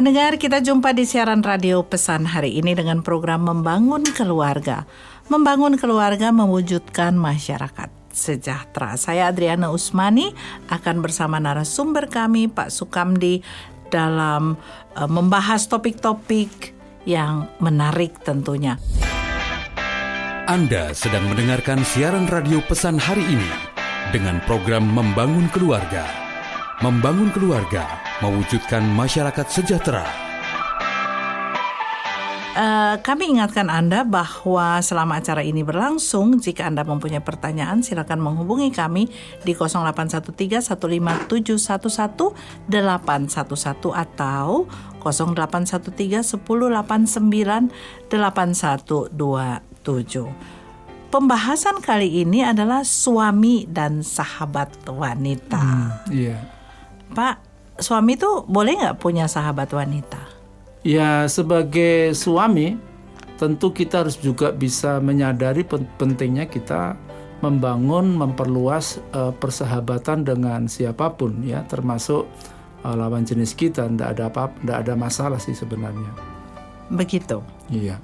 Pendengar, kita jumpa di siaran radio pesan hari ini dengan program Membangun Keluarga. Membangun keluarga mewujudkan masyarakat sejahtera. Saya Adriana Usmani akan bersama narasumber kami Pak Sukamdi dalam uh, membahas topik-topik yang menarik tentunya. Anda sedang mendengarkan siaran radio pesan hari ini dengan program Membangun Keluarga. Membangun keluarga mewujudkan masyarakat sejahtera. Uh, kami ingatkan Anda bahwa selama acara ini berlangsung, jika Anda mempunyai pertanyaan, silakan menghubungi kami di 0813-15711-811 atau 0813-1089-8127. Pembahasan kali ini adalah suami dan sahabat wanita. Hmm, iya. Pak, suami tuh boleh nggak punya sahabat wanita? Ya, sebagai suami, tentu kita harus juga bisa menyadari pentingnya kita membangun, memperluas uh, persahabatan dengan siapa pun, ya, termasuk uh, lawan jenis kita. Tidak ada apa, tidak ada masalah sih sebenarnya. Begitu. Iya.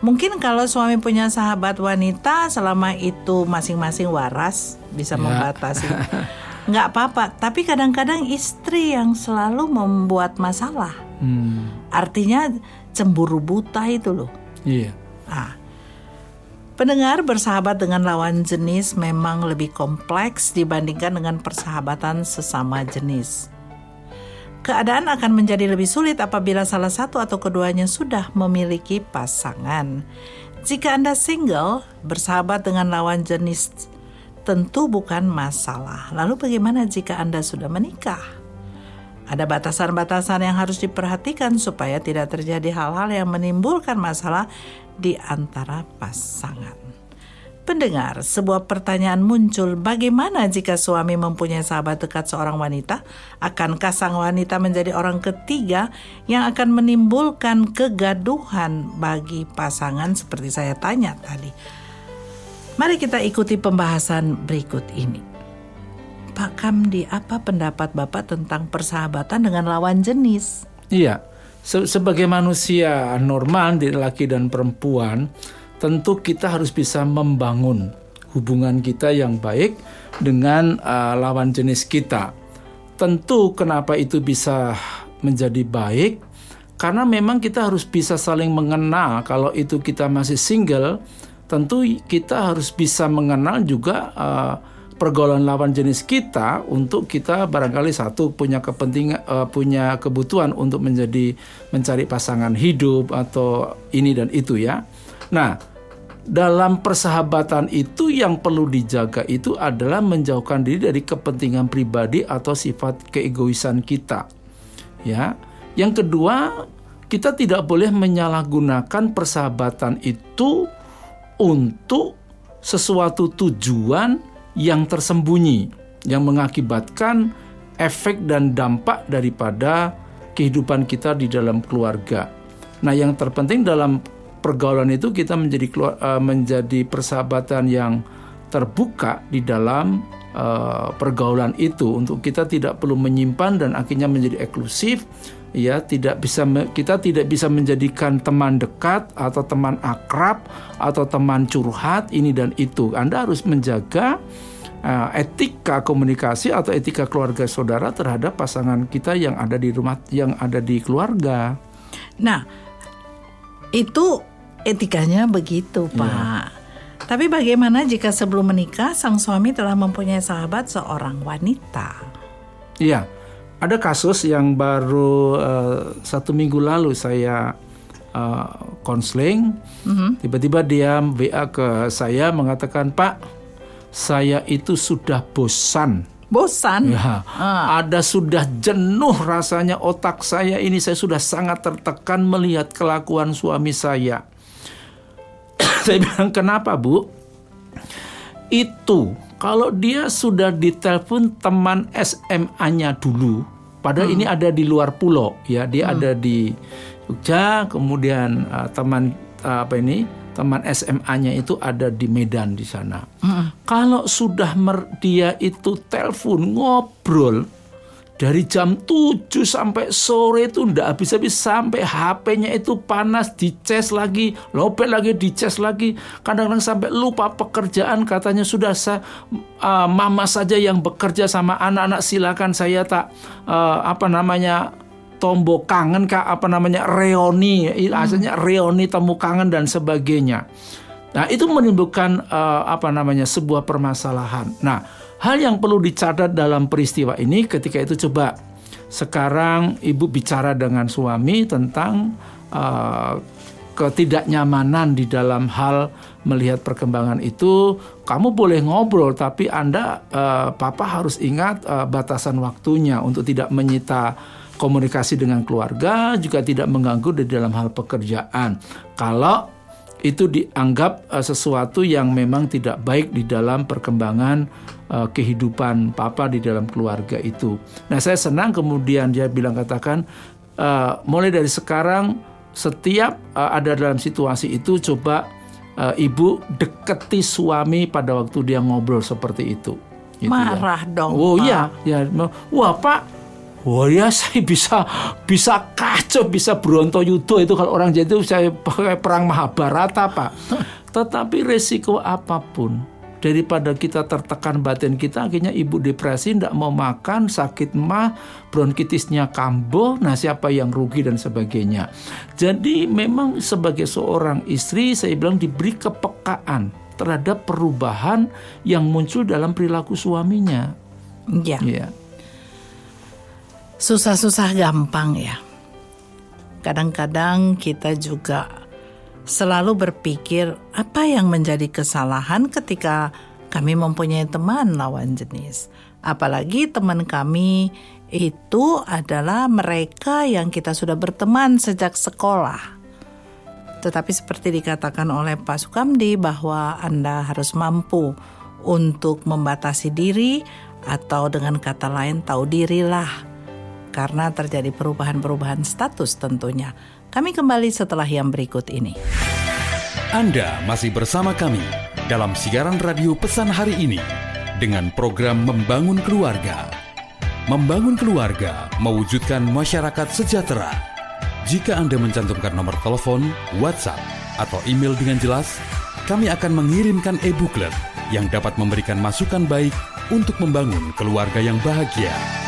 Mungkin kalau suami punya sahabat wanita selama itu masing-masing waras bisa ya. membatasi. Nggak apa-apa, tapi kadang-kadang istri yang selalu membuat masalah. Hmm. Artinya cemburu buta itu loh. Iya. Nah, pendengar bersahabat dengan lawan jenis memang lebih kompleks dibandingkan dengan persahabatan sesama jenis. Keadaan akan menjadi lebih sulit apabila salah satu atau keduanya sudah memiliki pasangan. Jika Anda single, bersahabat dengan lawan jenis tentu bukan masalah. Lalu bagaimana jika Anda sudah menikah? Ada batasan-batasan yang harus diperhatikan supaya tidak terjadi hal-hal yang menimbulkan masalah di antara pasangan. Pendengar, sebuah pertanyaan muncul, bagaimana jika suami mempunyai sahabat dekat seorang wanita? Akankah sang wanita menjadi orang ketiga yang akan menimbulkan kegaduhan bagi pasangan seperti saya tanya tadi? Mari kita ikuti pembahasan berikut ini. Pak Kamdi, apa pendapat Bapak tentang persahabatan dengan lawan jenis? Iya, sebagai manusia normal, laki dan perempuan, tentu kita harus bisa membangun hubungan kita yang baik dengan uh, lawan jenis kita. Tentu kenapa itu bisa menjadi baik karena memang kita harus bisa saling mengenal kalau itu kita masih single tentu kita harus bisa mengenal juga uh, pergaulan lawan jenis kita untuk kita barangkali satu punya kepentingan uh, punya kebutuhan untuk menjadi mencari pasangan hidup atau ini dan itu ya. Nah, dalam persahabatan itu yang perlu dijaga itu adalah menjauhkan diri dari kepentingan pribadi atau sifat keegoisan kita. Ya. Yang kedua, kita tidak boleh menyalahgunakan persahabatan itu untuk sesuatu tujuan yang tersembunyi yang mengakibatkan efek dan dampak daripada kehidupan kita di dalam keluarga. Nah, yang terpenting dalam pergaulan itu kita menjadi uh, menjadi persahabatan yang terbuka di dalam uh, pergaulan itu untuk kita tidak perlu menyimpan dan akhirnya menjadi eksklusif ya tidak bisa kita tidak bisa menjadikan teman dekat atau teman akrab atau teman curhat ini dan itu Anda harus menjaga uh, etika komunikasi atau etika keluarga saudara terhadap pasangan kita yang ada di rumah yang ada di keluarga. Nah, itu etikanya begitu, iya. Pak. Ya. Tapi bagaimana jika sebelum menikah sang suami telah mempunyai sahabat seorang wanita? Iya, ada kasus yang baru uh, satu minggu lalu saya konseling. Uh, mm-hmm. Tiba-tiba dia WA ke saya mengatakan, Pak, saya itu sudah bosan bosan. Ya, ah. ada sudah jenuh rasanya otak saya ini saya sudah sangat tertekan melihat kelakuan suami saya. Saya bilang kenapa bu? Itu kalau dia sudah ditelepon teman SMA-nya dulu, padahal hmm. ini ada di luar pulau ya, dia hmm. ada di Jogja, kemudian uh, teman uh, apa ini teman SMA-nya itu ada di Medan di sana. Hmm. Kalau sudah mer dia itu telepon ngobrol, dari jam 7 sampai sore itu ndak habis-habis sampai HP-nya itu panas dicas lagi, lopet lagi dicas lagi. Kadang-kadang sampai lupa pekerjaan katanya sudah saya uh, mama saja yang bekerja sama anak-anak silakan saya tak uh, apa namanya tombol kangen kak apa namanya reoni asalnya reoni temu kangen dan sebagainya. Nah itu menimbulkan uh, apa namanya sebuah permasalahan. Nah Hal yang perlu dicatat dalam peristiwa ini ketika itu coba sekarang ibu bicara dengan suami tentang uh, ketidaknyamanan di dalam hal melihat perkembangan itu. Kamu boleh ngobrol tapi Anda uh, papa harus ingat uh, batasan waktunya untuk tidak menyita komunikasi dengan keluarga juga tidak mengganggu di dalam hal pekerjaan. Kalau itu dianggap uh, sesuatu yang memang tidak baik di dalam perkembangan uh, kehidupan papa di dalam keluarga itu. Nah, saya senang kemudian dia bilang katakan uh, mulai dari sekarang setiap uh, ada dalam situasi itu coba uh, ibu deketi suami pada waktu dia ngobrol seperti itu. Gitu ya. Marah ya. dong. Oh iya, ya. Wah, Pak Wah ya saya bisa bisa kacau bisa Bronto Yudo itu kalau orang jadi itu saya pakai perang Mahabharata pak. Tetapi resiko apa pun daripada kita tertekan batin kita akhirnya ibu depresi tidak mau makan sakit mah bronkitisnya kambuh nah siapa yang rugi dan sebagainya. Jadi memang sebagai seorang istri saya bilang diberi kepekaan terhadap perubahan yang muncul dalam perilaku suaminya. Ya yeah susah-susah gampang ya. Kadang-kadang kita juga selalu berpikir apa yang menjadi kesalahan ketika kami mempunyai teman lawan jenis. Apalagi teman kami itu adalah mereka yang kita sudah berteman sejak sekolah. Tetapi seperti dikatakan oleh Pak Sukamdi bahwa Anda harus mampu untuk membatasi diri atau dengan kata lain tahu dirilah karena terjadi perubahan-perubahan status tentunya. Kami kembali setelah yang berikut ini. Anda masih bersama kami dalam siaran radio pesan hari ini dengan program Membangun Keluarga. Membangun keluarga mewujudkan masyarakat sejahtera. Jika Anda mencantumkan nomor telepon, WhatsApp, atau email dengan jelas, kami akan mengirimkan e-booklet yang dapat memberikan masukan baik untuk membangun keluarga yang bahagia.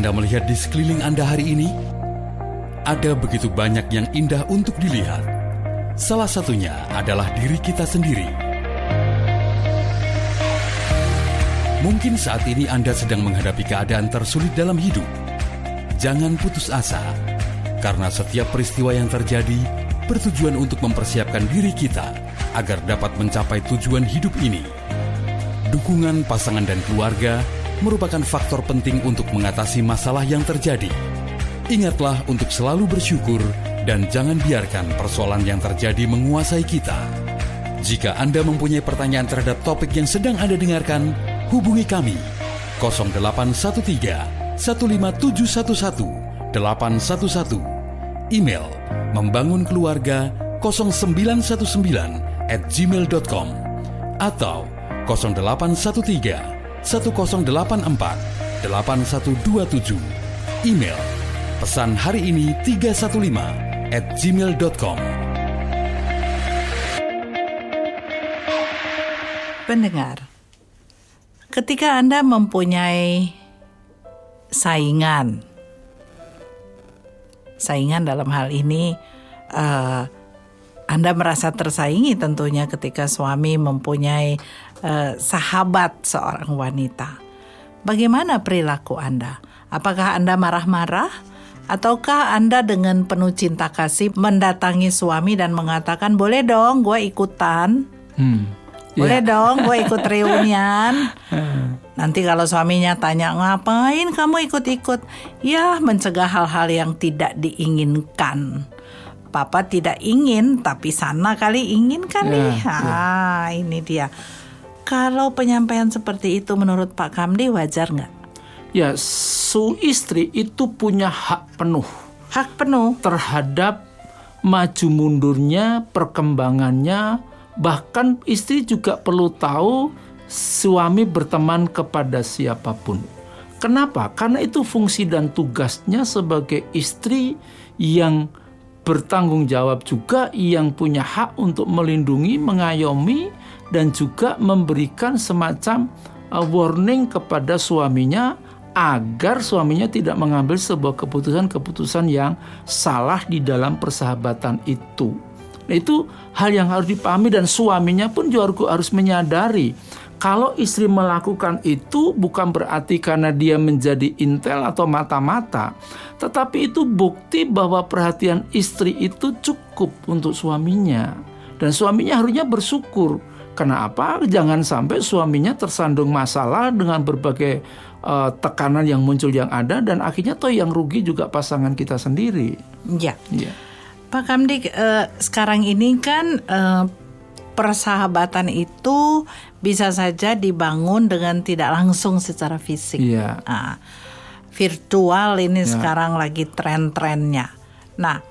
Anda melihat di sekeliling Anda hari ini? Ada begitu banyak yang indah untuk dilihat. Salah satunya adalah diri kita sendiri. Mungkin saat ini Anda sedang menghadapi keadaan tersulit dalam hidup. Jangan putus asa, karena setiap peristiwa yang terjadi bertujuan untuk mempersiapkan diri kita agar dapat mencapai tujuan hidup ini. Dukungan pasangan dan keluarga merupakan faktor penting untuk mengatasi masalah yang terjadi. Ingatlah untuk selalu bersyukur dan jangan biarkan persoalan yang terjadi menguasai kita. Jika Anda mempunyai pertanyaan terhadap topik yang sedang Anda dengarkan, hubungi kami 0813 15711 811 email membangun keluarga 0919 at gmail.com atau 0813 1084 8127 email pesan hari ini 315 at gmail.com Pendengar, ketika Anda mempunyai saingan, saingan dalam hal ini eh, Anda merasa tersaingi tentunya ketika suami mempunyai eh, sahabat seorang wanita. Bagaimana perilaku Anda? Apakah Anda marah-marah? Ataukah Anda dengan penuh cinta kasih mendatangi suami dan mengatakan, boleh dong gue ikutan? Hmm. Boleh dong gue ikut reunian. Nanti kalau suaminya tanya ngapain kamu ikut-ikut? Ya mencegah hal-hal yang tidak diinginkan. Papa tidak ingin tapi sana kali ingin kan Ya, nih. Ah ini dia. Kalau penyampaian seperti itu menurut Pak Kamdi wajar nggak? Ya, su istri itu punya hak penuh Hak penuh. terhadap maju mundurnya, perkembangannya, bahkan istri juga perlu tahu suami berteman kepada siapa pun. Kenapa? Karena itu fungsi dan tugasnya sebagai istri yang bertanggung jawab juga yang punya hak untuk melindungi, mengayomi dan juga memberikan semacam uh, warning kepada suaminya agar suaminya tidak mengambil sebuah keputusan-keputusan yang salah di dalam persahabatan itu. Nah, itu hal yang harus dipahami dan suaminya pun juga harus menyadari kalau istri melakukan itu bukan berarti karena dia menjadi intel atau mata-mata, tetapi itu bukti bahwa perhatian istri itu cukup untuk suaminya. Dan suaminya harusnya bersyukur. Kenapa? Jangan sampai suaminya tersandung masalah dengan berbagai eh, tekanan yang muncul yang ada dan akhirnya toh yang rugi juga pasangan kita sendiri. Ya. Iya. Pak Kamdi, eh, sekarang ini kan eh, persahabatan itu bisa saja dibangun dengan tidak langsung secara fisik. Iya. Nah, virtual ini Ya. sekarang lagi tren-trennya. Nah,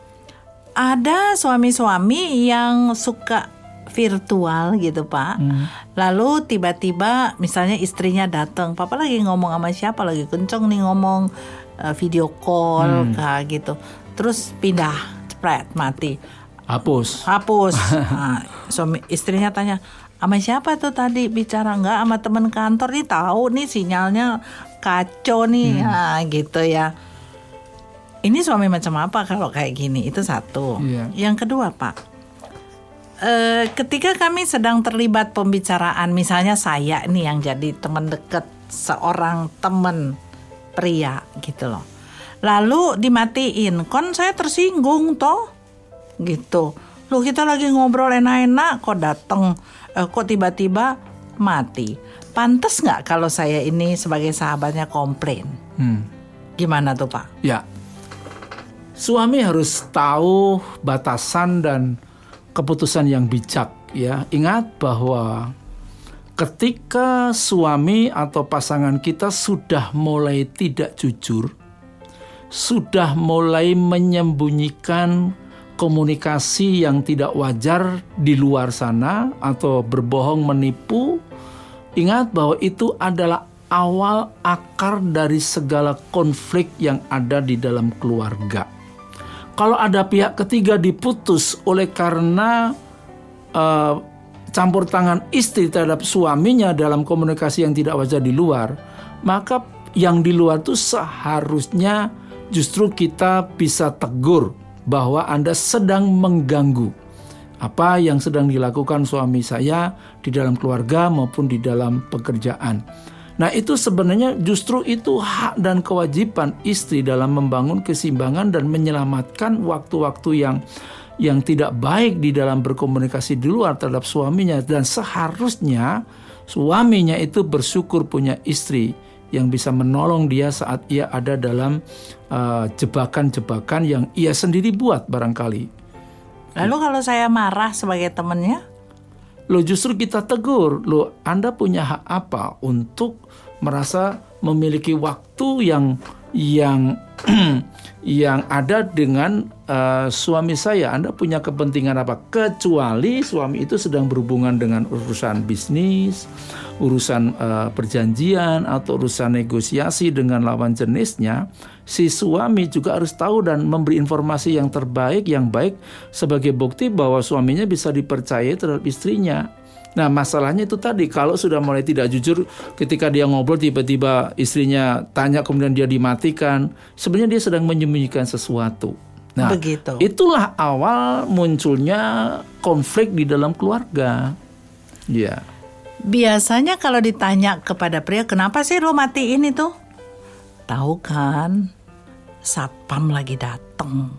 ada suami-suami yang suka virtual gitu Pak. Hmm. Lalu tiba-tiba misalnya istrinya datang, Papa lagi ngomong sama siapa lagi kenceng nih ngomong eh, video call kayak gitu. Terus pindah, cepret mati. Hapus. hapus. Nah, suami istrinya tanya, sama siapa tuh tadi bicara nggak sama teman kantor nih tahu nih sinyalnya kacau nih, Nah, gitu ya. Ini suami macam apa kalau kayak gini? Itu satu. Iya. Yang kedua pak, eh, ketika kami sedang terlibat pembicaraan, misalnya saya nih yang jadi teman dekat seorang teman pria gitu loh. Lalu dimatiin, kon saya tersinggung toh gitu. Loh kita lagi ngobrol enak-enak kok dateng eh, kok tiba-tiba mati. Pantes nggak kalau saya ini sebagai sahabatnya komplain? Hmm. Gimana tuh Pak? Ya. Suami harus tahu batasan dan keputusan yang bijak ya. Ingat bahwa ketika suami atau pasangan kita sudah mulai tidak jujur, sudah mulai menyembunyikan komunikasi yang tidak wajar di luar sana atau berbohong menipu, ingat bahwa itu adalah awal akar dari segala konflik yang ada di dalam keluarga. Kalau ada pihak ketiga diputus oleh karena eh, campur tangan istri terhadap suaminya dalam komunikasi yang tidak wajar di luar, maka yang di luar itu seharusnya justru kita bisa tegur bahwa Anda sedang mengganggu apa yang sedang dilakukan suami saya di dalam keluarga maupun di dalam pekerjaan. Nah, itu sebenarnya justru itu hak dan kewajiban istri dalam membangun keseimbangan dan menyelamatkan waktu-waktu yang yang tidak baik di dalam berkomunikasi di luar terhadap suaminya dan seharusnya suaminya itu bersyukur punya istri yang bisa menolong dia saat ia ada dalam uh, jebakan-jebakan yang ia sendiri buat barangkali. Lalu kalau saya marah sebagai temennya, Lo justru kita tegur, lo Anda punya hak apa untuk merasa memiliki waktu yang yang yang ada dengan uh, suami saya. Anda punya kepentingan apa? Kecuali suami itu sedang berhubungan dengan urusan bisnis, urusan uh, perjanjian atau urusan negosiasi dengan lawan jenisnya, si suami juga harus tahu dan memberi informasi yang terbaik, yang baik sebagai bukti bahwa suaminya bisa dipercaya terhadap istrinya. Nah masalahnya itu tadi kalau sudah mulai tidak jujur ketika dia ngobrol tiba-tiba istrinya tanya kemudian dia dimatikan sebenarnya dia sedang menyembunyikan sesuatu. Nah Begitu. itulah awal munculnya konflik di dalam keluarga. Ya. biasanya kalau ditanya kepada pria, kenapa sih lo matiin itu? Tahu kan, satpam lagi dateng.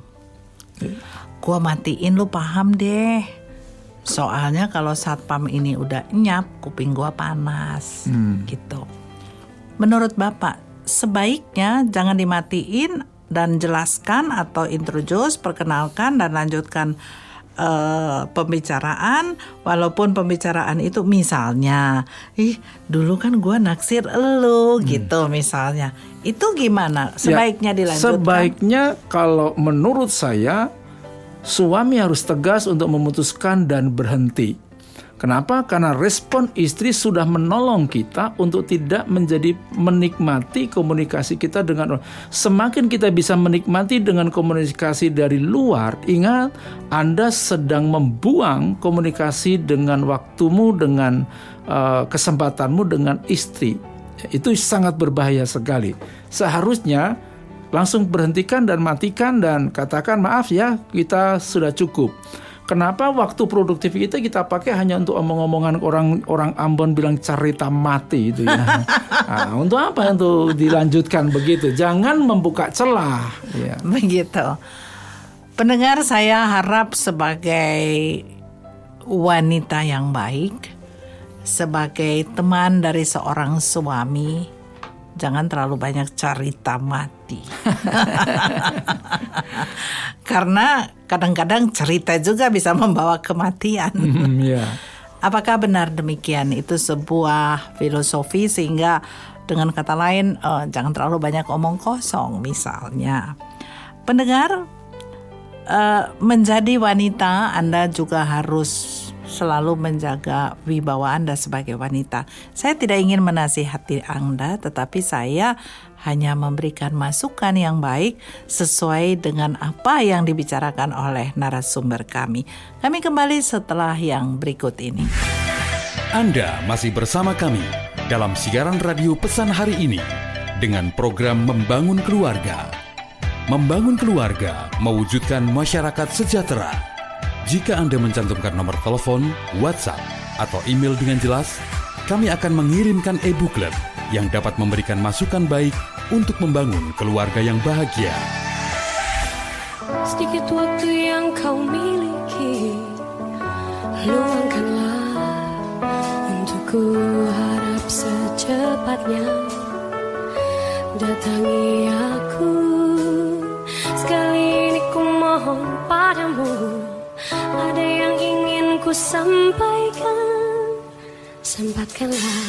Gua matiin lu paham deh. Soalnya kalau satpam ini udah nyap, kuping gua panas, gitu. Menurut bapak, sebaiknya jangan dimatiin dan jelaskan atau introduce, perkenalkan dan lanjutkan eh, pembicaraan, walaupun pembicaraan itu misalnya, ih dulu kan gua naksir elu gitu misalnya, itu gimana? Sebaiknya Ya, dilanjutkan. Sebaiknya kalau menurut saya suami harus tegas untuk memutuskan dan berhenti. Kenapa? Karena respon istri sudah menolong kita untuk tidak menjadi menikmati komunikasi kita dengan orang. Semakin kita bisa menikmati dengan komunikasi dari luar, ingat Anda sedang membuang komunikasi dengan waktumu, dengan eh, kesempatanmu dengan istri. Itu sangat berbahaya sekali. Seharusnya langsung berhentikan dan matikan dan katakan maaf ya kita sudah cukup. Kenapa waktu produktif kita kita pakai hanya untuk omong-omongan orang orang Ambon bilang cerita mati itu ya. Nah, untuk apa untuk dilanjutkan begitu? Jangan membuka celah. Ya. Begitu. Pendengar saya harap sebagai wanita yang baik, sebagai teman dari seorang suami, jangan terlalu banyak cerita mati. Karena kadang-kadang cerita juga bisa membawa kematian. Hmm, ya. Apakah benar demikian? Itu sebuah filosofi sehingga dengan kata lain eh, jangan terlalu banyak omong kosong misalnya. Pendengar eh, menjadi wanita Anda juga harus selalu menjaga wibawa Anda sebagai wanita. Saya tidak ingin menasihati Anda, tetapi saya hanya memberikan masukan yang baik sesuai dengan apa yang dibicarakan oleh narasumber kami. Kami kembali setelah yang berikut ini. Anda masih bersama kami dalam siaran radio pesan hari ini dengan program Membangun Keluarga. Membangun keluarga mewujudkan masyarakat sejahtera. Jika Anda mencantumkan nomor telepon, WhatsApp, atau email dengan jelas, kami akan mengirimkan e-booklet yang dapat memberikan masukan baik untuk membangun keluarga yang bahagia. Sedikit waktu yang kau miliki Luangkanlah Untuk ku harap secepatnya Datangi aku Sekali ini ku mohon padamu Ada yang ingin ku sampaikan? Sempatkanlah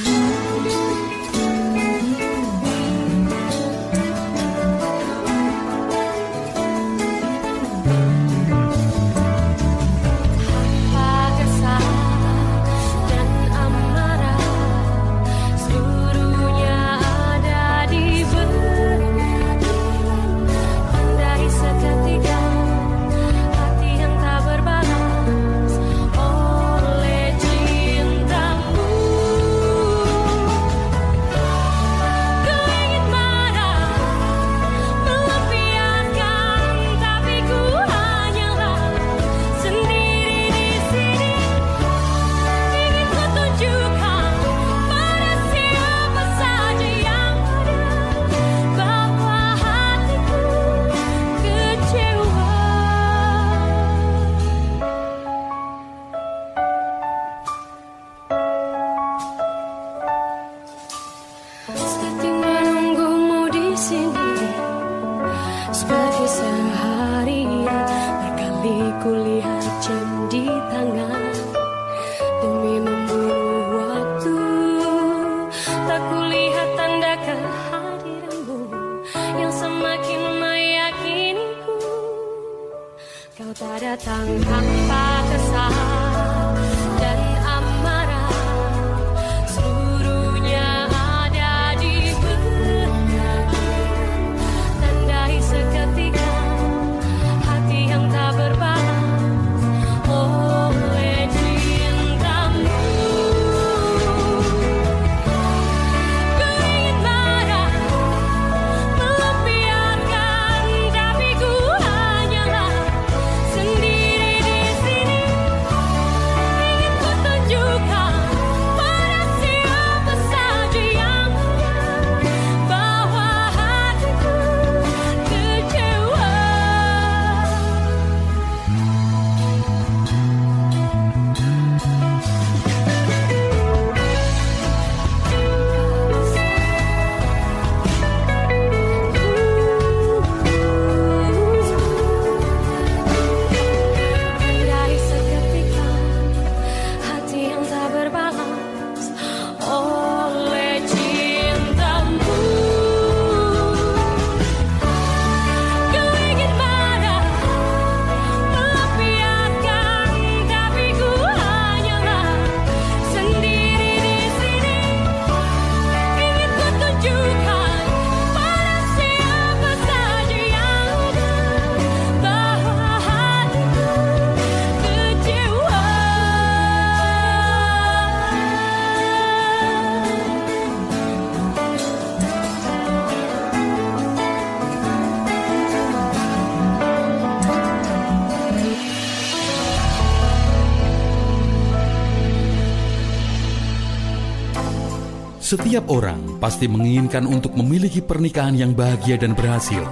Setiap orang pasti menginginkan untuk memiliki pernikahan yang bahagia dan berhasil.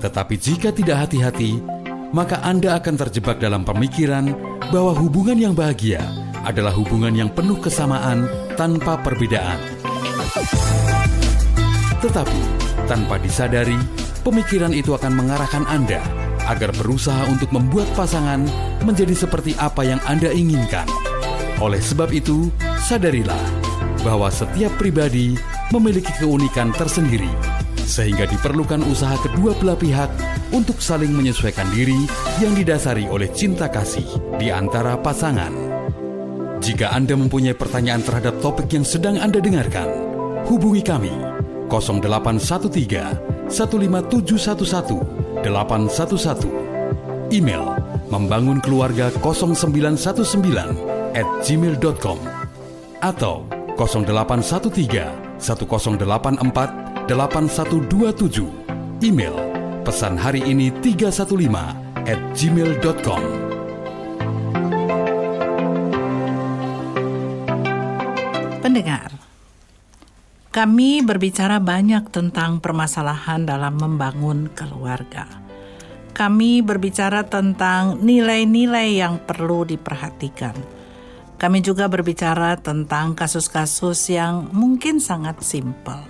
Tetapi jika tidak hati-hati, maka Anda akan terjebak dalam pemikiran bahwa hubungan yang bahagia adalah hubungan yang penuh kesamaan tanpa perbedaan. Tetapi, tanpa disadari, pemikiran itu akan mengarahkan Anda agar berusaha untuk membuat pasangan menjadi seperti apa yang Anda inginkan. Oleh sebab itu, sadarilah bahwa setiap pribadi memiliki keunikan tersendiri, sehingga diperlukan usaha kedua belah pihak untuk saling menyesuaikan diri yang didasari oleh cinta kasih di antara pasangan. Jika Anda mempunyai pertanyaan terhadap topik yang sedang Anda dengarkan, hubungi kami 0813 15711 811 Email membangun keluarga 0919 at gmail.com atau 0813 1084 8127 Email pesan hari ini 315 at gmail.com Pendengar, kami berbicara banyak tentang permasalahan dalam membangun keluarga. Kami berbicara tentang nilai-nilai yang perlu diperhatikan. Kami juga berbicara tentang kasus-kasus yang mungkin sangat simpel.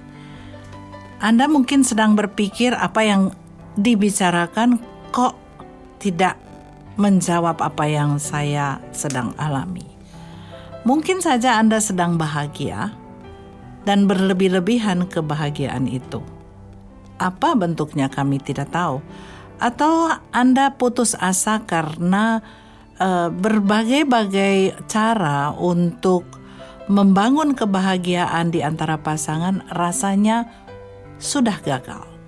Anda mungkin sedang berpikir apa yang dibicarakan kok tidak menjawab apa yang saya sedang alami. Mungkin saja Anda sedang bahagia dan berlebih-lebihan kebahagiaan itu. Apa bentuknya kami tidak tahu. Atau Anda putus asa karena eh, berbagai-bagai cara untuk membangun kebahagiaan di antara pasangan rasanya sudah gagal.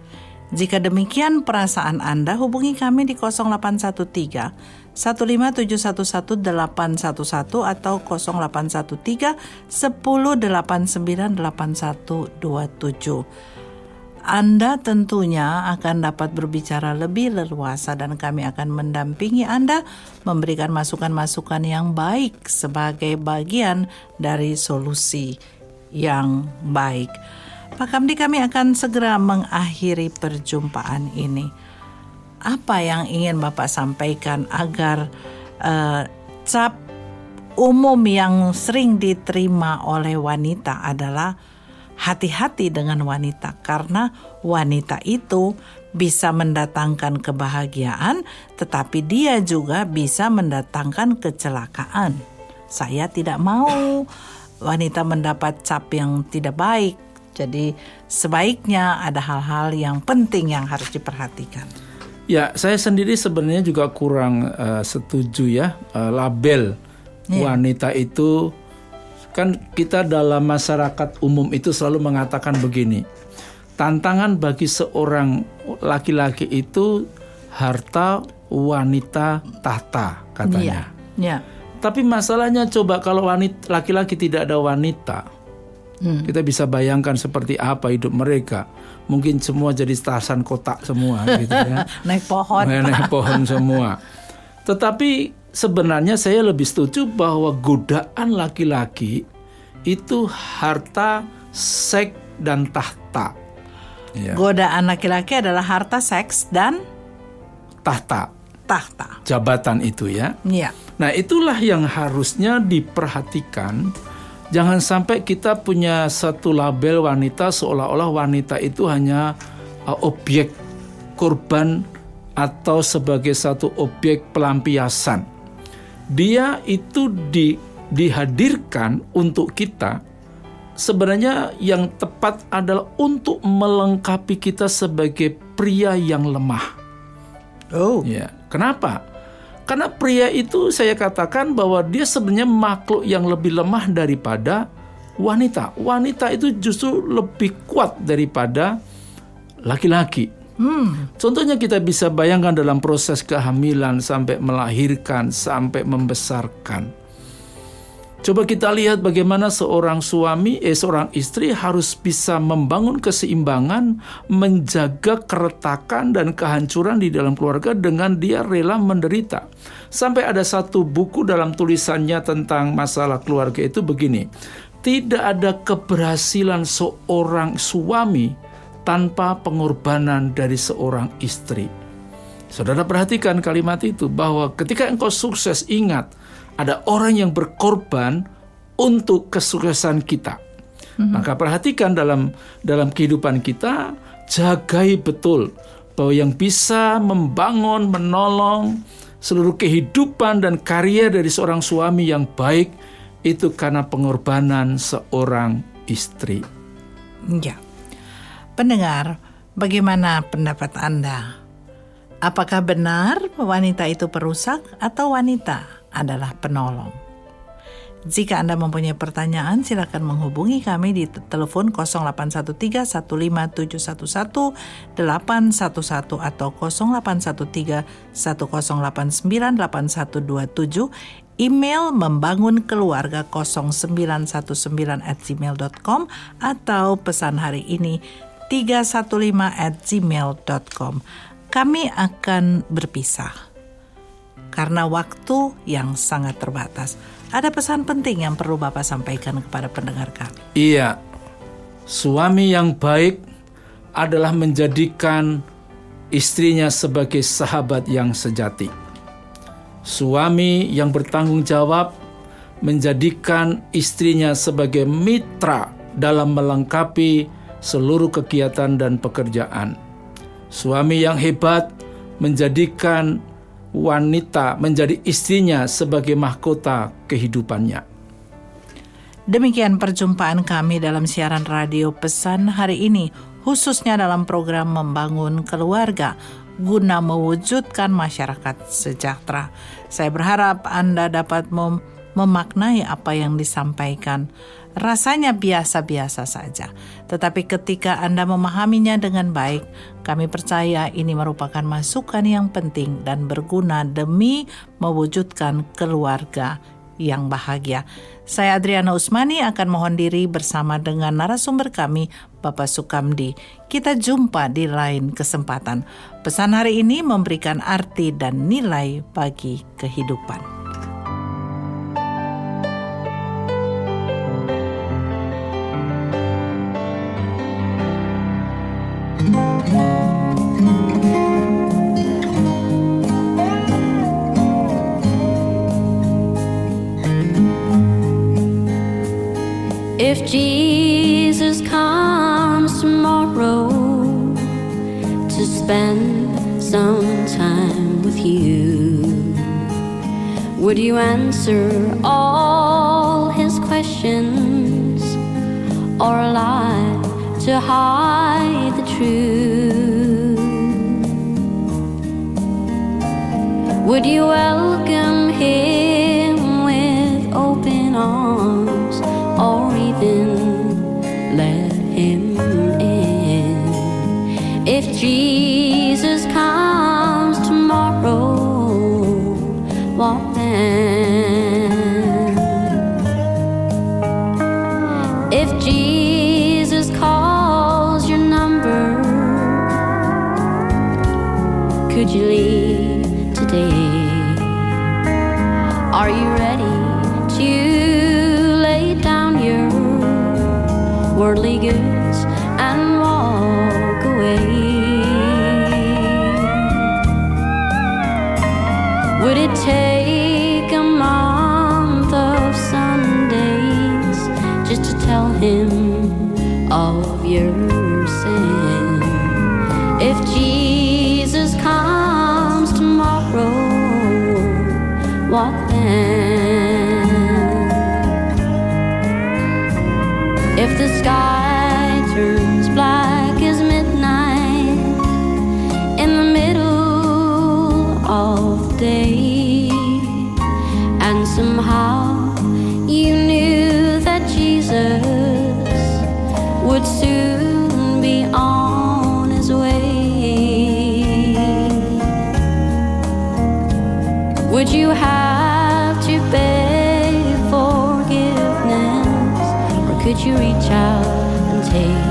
Jika demikian perasaan Anda, hubungi kami di 0813 15711 811 atau 0813 1089 8127. Anda tentunya akan dapat berbicara lebih leluasa dan kami akan mendampingi Anda memberikan masukan-masukan yang baik sebagai bagian dari solusi yang baik. Pak Kamdi kami akan segera mengakhiri perjumpaan ini. Apa yang ingin Bapak sampaikan agar eh, cap umum yang sering diterima oleh wanita adalah hati-hati dengan wanita karena wanita itu bisa mendatangkan kebahagiaan tetapi dia juga bisa mendatangkan kecelakaan. Saya tidak mau wanita mendapat cap yang tidak baik. Jadi sebaiknya ada hal-hal yang penting yang harus diperhatikan. Ya, saya sendiri sebenarnya juga kurang eh, setuju ya eh, label Iya. wanita itu kan kita dalam masyarakat umum itu selalu mengatakan begini. Tantangan bagi seorang laki-laki itu harta wanita tahta katanya. Ya. Tapi masalahnya coba kalau wanita laki-laki tidak ada wanita, Hmm. kita bisa bayangkan seperti apa hidup mereka. Mungkin semua jadi tasan kotak semua gitu ya. Naik pohon. Naik pohon semua. Tetapi sebenarnya saya lebih setuju bahwa godaan laki-laki itu harta, seks dan tahta. Ya, Godaan laki-laki adalah harta seks dan tahta, tahta. jabatan itu ya. Ya. Nah, itulah yang harusnya diperhatikan. Jangan sampai kita punya satu label wanita seolah-olah wanita itu hanya uh, objek korban atau sebagai satu objek pelampiasan. Dia itu di, dihadirkan untuk kita sebenarnya yang tepat adalah untuk melengkapi kita sebagai pria yang lemah. Oh. Ya, kenapa? Karena pria itu saya katakan bahwa dia sebenarnya makhluk yang lebih lemah daripada wanita. Wanita itu justru lebih kuat daripada laki-laki. Contohnya kita bisa bayangkan dalam proses kehamilan sampai melahirkan, sampai membesarkan. Coba kita lihat bagaimana seorang suami, eh seorang istri harus bisa membangun keseimbangan, menjaga keretakan dan kehancuran di dalam keluarga dengan dia rela menderita. Sampai ada satu buku dalam tulisannya tentang masalah keluarga itu begini. Tidak ada keberhasilan seorang suami tanpa pengorbanan dari seorang istri. Saudara perhatikan kalimat itu bahwa ketika engkau sukses ingat ada orang yang berkorban untuk kesuksesan kita. Maka perhatikan dalam dalam kehidupan kita jagai betul bahwa yang bisa membangun, menolong seluruh kehidupan dan karya dari seorang suami yang baik itu karena pengorbanan seorang istri. Ya. Pendengar, bagaimana pendapat Anda? Apakah benar wanita itu perusak atau wanita adalah penolong? Jika Anda mempunyai pertanyaan, silakan menghubungi kami di te- telepon 0813-15711-811 atau 0813-1089-8127 email membangun keluarga 0919 at gmail.com atau pesan hari ini 315 at gmail.com kami akan berpisah karena waktu yang sangat terbatas. Ada pesan penting yang perlu Bapak sampaikan kepada pendengar kami. Iya, suami yang baik adalah menjadikan istrinya sebagai sahabat yang sejati. Suami yang bertanggung jawab menjadikan istrinya sebagai mitra dalam melengkapi seluruh kegiatan dan pekerjaan. Suami yang hebat menjadikan wanita menjadi istrinya sebagai mahkota kehidupannya. Demikian perjumpaan kami dalam siaran radio pesan hari ini, khususnya dalam program Membangun Keluarga guna mewujudkan masyarakat sejahtera. Saya berharap Anda dapat mem- memaknai apa yang disampaikan. Rasanya biasa-biasa saja, tetapi ketika Anda memahaminya dengan baik, kami percaya ini merupakan masukan yang penting dan berguna demi mewujudkan keluarga yang bahagia. Saya Adriana Usmani akan mohon diri bersama dengan narasumber kami, Bapak Sukamdi. Kita jumpa di lain kesempatan. Pesan hari ini memberikan arti dan nilai bagi kehidupan. If Jesus comes tomorrow to spend some time with you, would you answer all his questions or lie to hide the truth? Would you welcome him take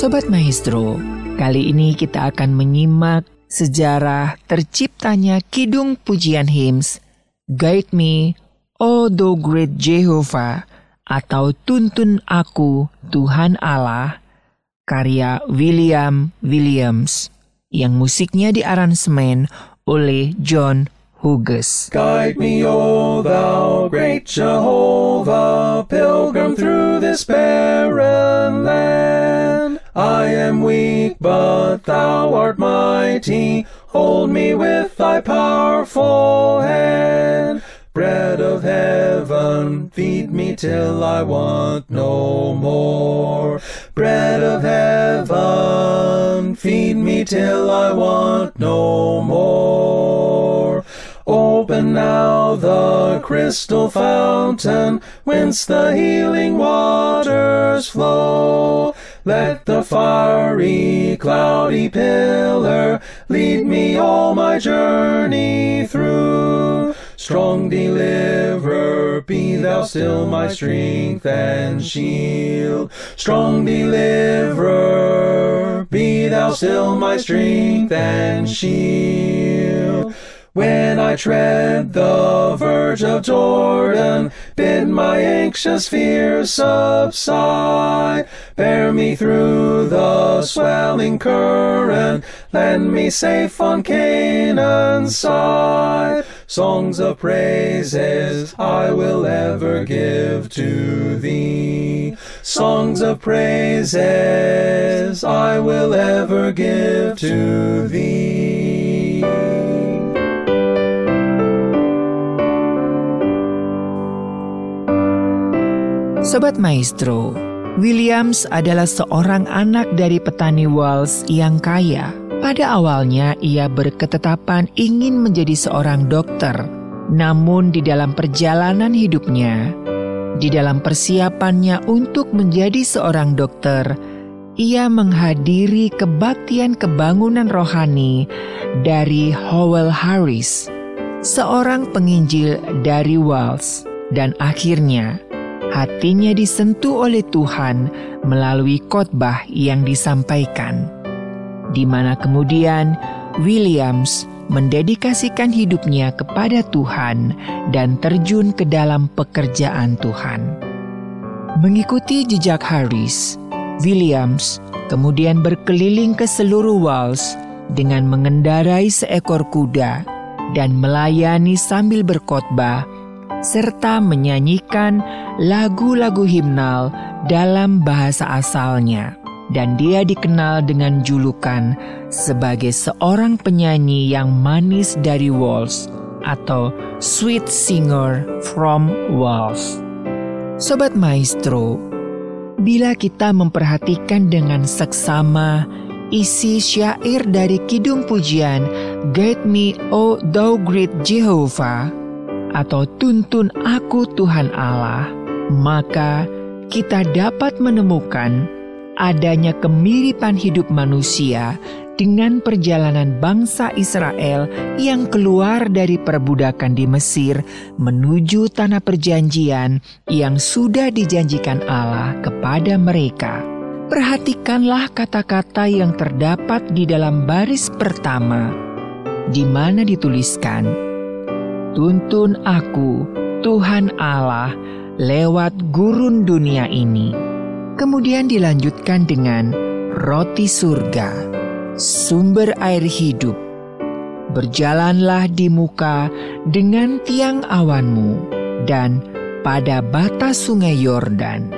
Sobat Maestro, kali ini kita akan menyimak sejarah terciptanya Kidung Pujian Hymns Guide Me, O Thou Great Jehovah atau Tuntun Aku Tuhan Allah karya William Williams yang musiknya diaransemen oleh John Hughes. Guide me, O thou great Jehovah, pilgrim through this barren land. I am weak, but thou art mighty. Hold me with thy powerful hand. Bread of heaven, feed me till I want no more. Bread of heaven, feed me till I want no more. Open now the crystal fountain, whence the healing waters flow. Let the fiery, cloudy pillar lead me all my journey through. Strong deliverer, be thou still my strength and shield. Strong deliverer, be thou still my strength and shield. When I tread the verge of Jordan, bid my anxious fears subside. Bear me through the swelling current, land me safe on Canaan's side. Songs of praises I will ever give to thee. Songs of praises I will ever give to thee. Sobat Maestro, Williams adalah seorang anak dari petani Wales yang kaya. Pada awalnya ia berketetapan ingin menjadi seorang dokter. Namun di dalam perjalanan hidupnya, di dalam persiapannya untuk menjadi seorang dokter, ia menghadiri kebaktian kebangunan rohani dari Howell Harris, seorang penginjil dari Wales. Dan akhirnya, hatinya disentuh oleh Tuhan melalui khotbah yang disampaikan, di mana kemudian Williams mendedikasikan hidupnya kepada Tuhan dan terjun ke dalam pekerjaan Tuhan. Mengikuti jejak Harris, Williams kemudian berkeliling ke seluruh Wales dengan mengendarai seekor kuda dan melayani sambil berkhotbah serta menyanyikan lagu-lagu himnal dalam bahasa asalnya. Dan dia dikenal dengan julukan sebagai seorang penyanyi yang manis dari Wales atau Sweet Singer from Wales. Sobat Maestro, bila kita memperhatikan dengan seksama isi syair dari Kidung Pujian Guide Me O Thou Great Jehovah atau tuntun aku Tuhan Allah, maka kita dapat menemukan adanya kemiripan hidup manusia dengan perjalanan bangsa Israel yang keluar dari perbudakan di Mesir menuju tanah perjanjian yang sudah dijanjikan Allah kepada mereka. Perhatikanlah kata-kata yang terdapat di dalam baris pertama, di mana dituliskan, Tuntun aku, Tuhan Allah, lewat gurun dunia ini. Kemudian dilanjutkan dengan roti surga, sumber air hidup. Berjalanlah di muka dengan tiang awanmu dan pada batas sungai Yordan.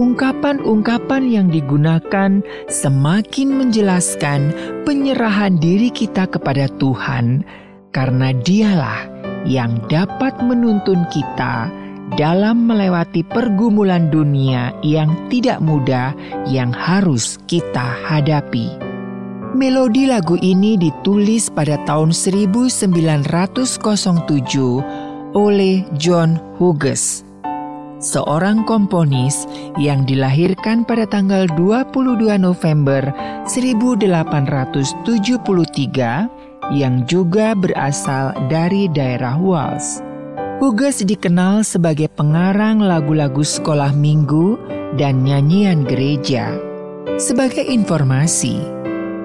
Ungkapan-ungkapan yang digunakan semakin menjelaskan penyerahan diri kita kepada Tuhan karena dialah yang dapat menuntun kita dalam melewati pergumulan dunia yang tidak mudah yang harus kita hadapi. Melodi lagu ini ditulis pada tahun 1907 oleh John Hughes, seorang komponis yang dilahirkan pada tanggal 22 November 1873 yang juga berasal dari daerah Wales. Hughes dikenal sebagai pengarang lagu-lagu sekolah minggu dan nyanyian gereja. Sebagai informasi,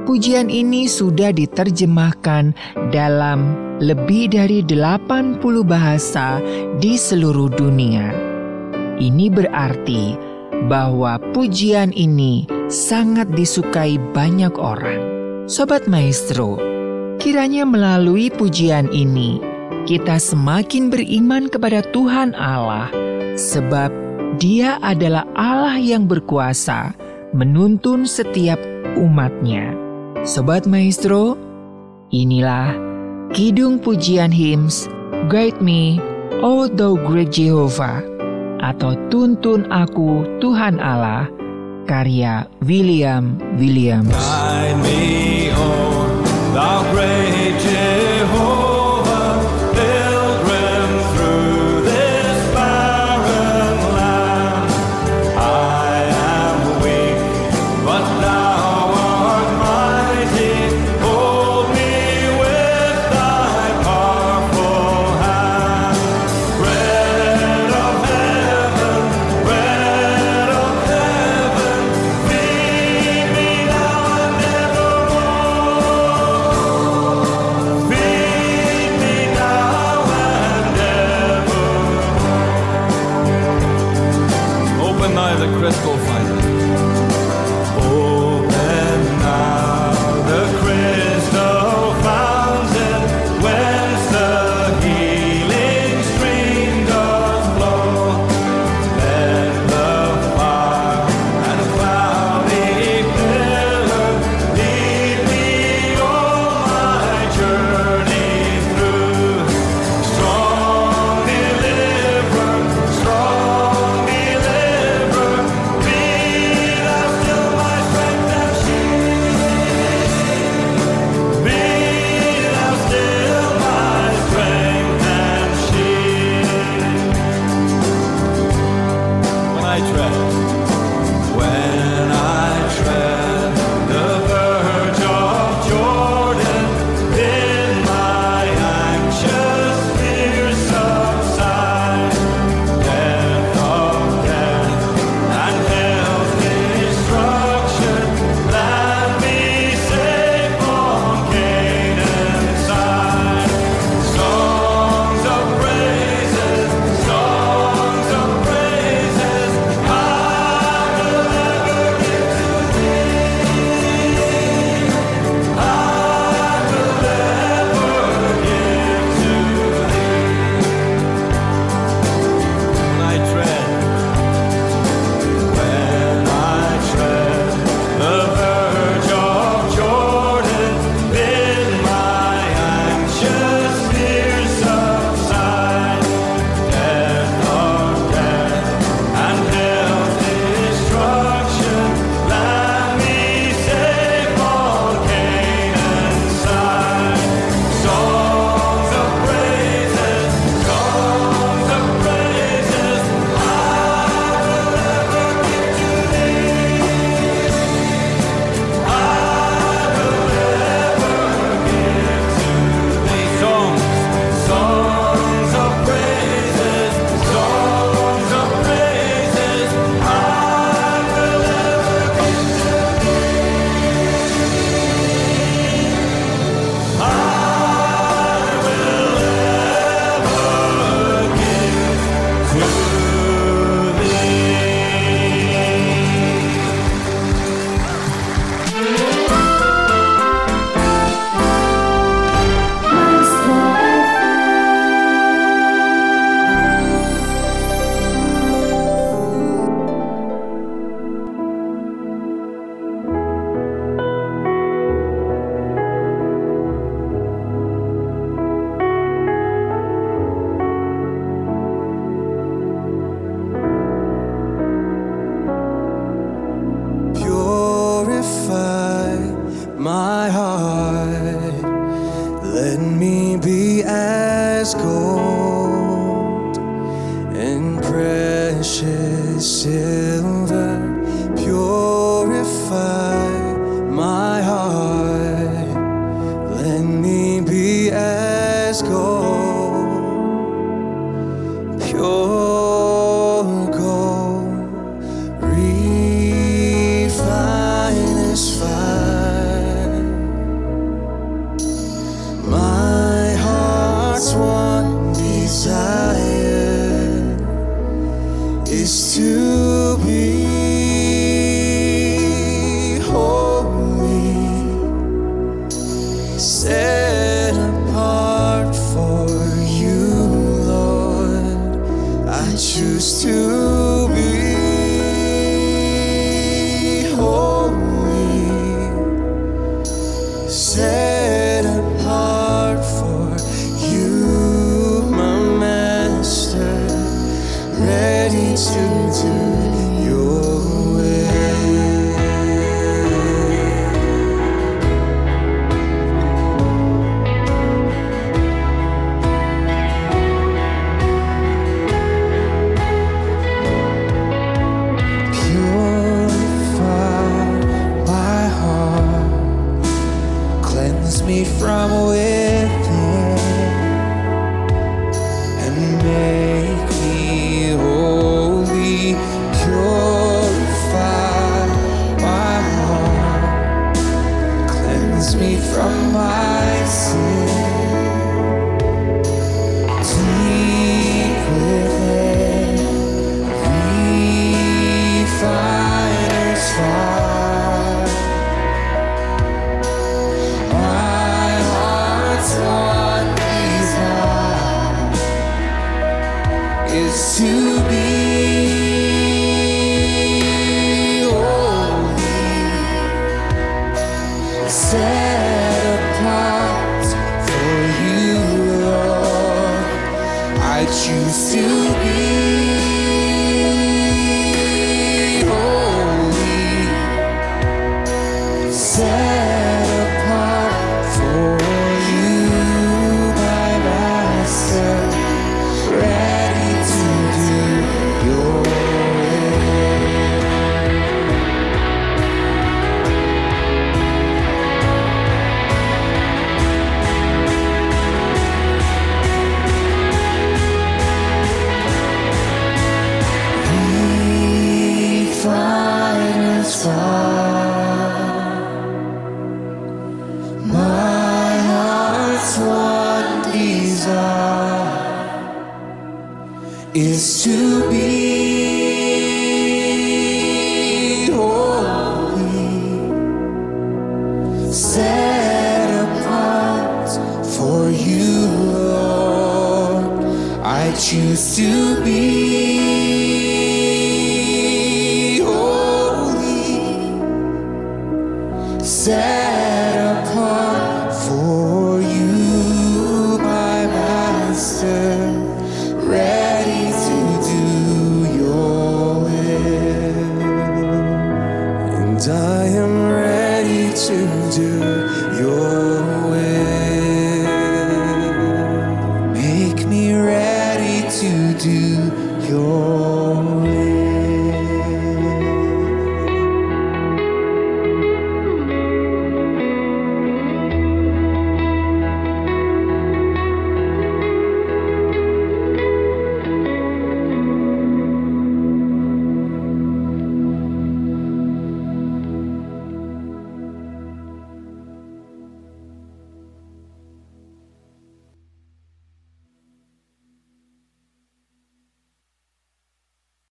pujian ini sudah diterjemahkan dalam lebih dari 80 bahasa di seluruh dunia. Ini berarti bahwa pujian ini sangat disukai banyak orang. Sobat Maestro, Kiranya melalui pujian ini, kita semakin beriman kepada Tuhan Allah, sebab Dia adalah Allah yang berkuasa menuntun setiap umatnya. Sobat Maestro, inilah Kidung Pujian Hymns Guide Me, O Thou Great Jehovah, atau Tuntun Aku Tuhan Allah, karya William Williams. Guide me, oh. thou great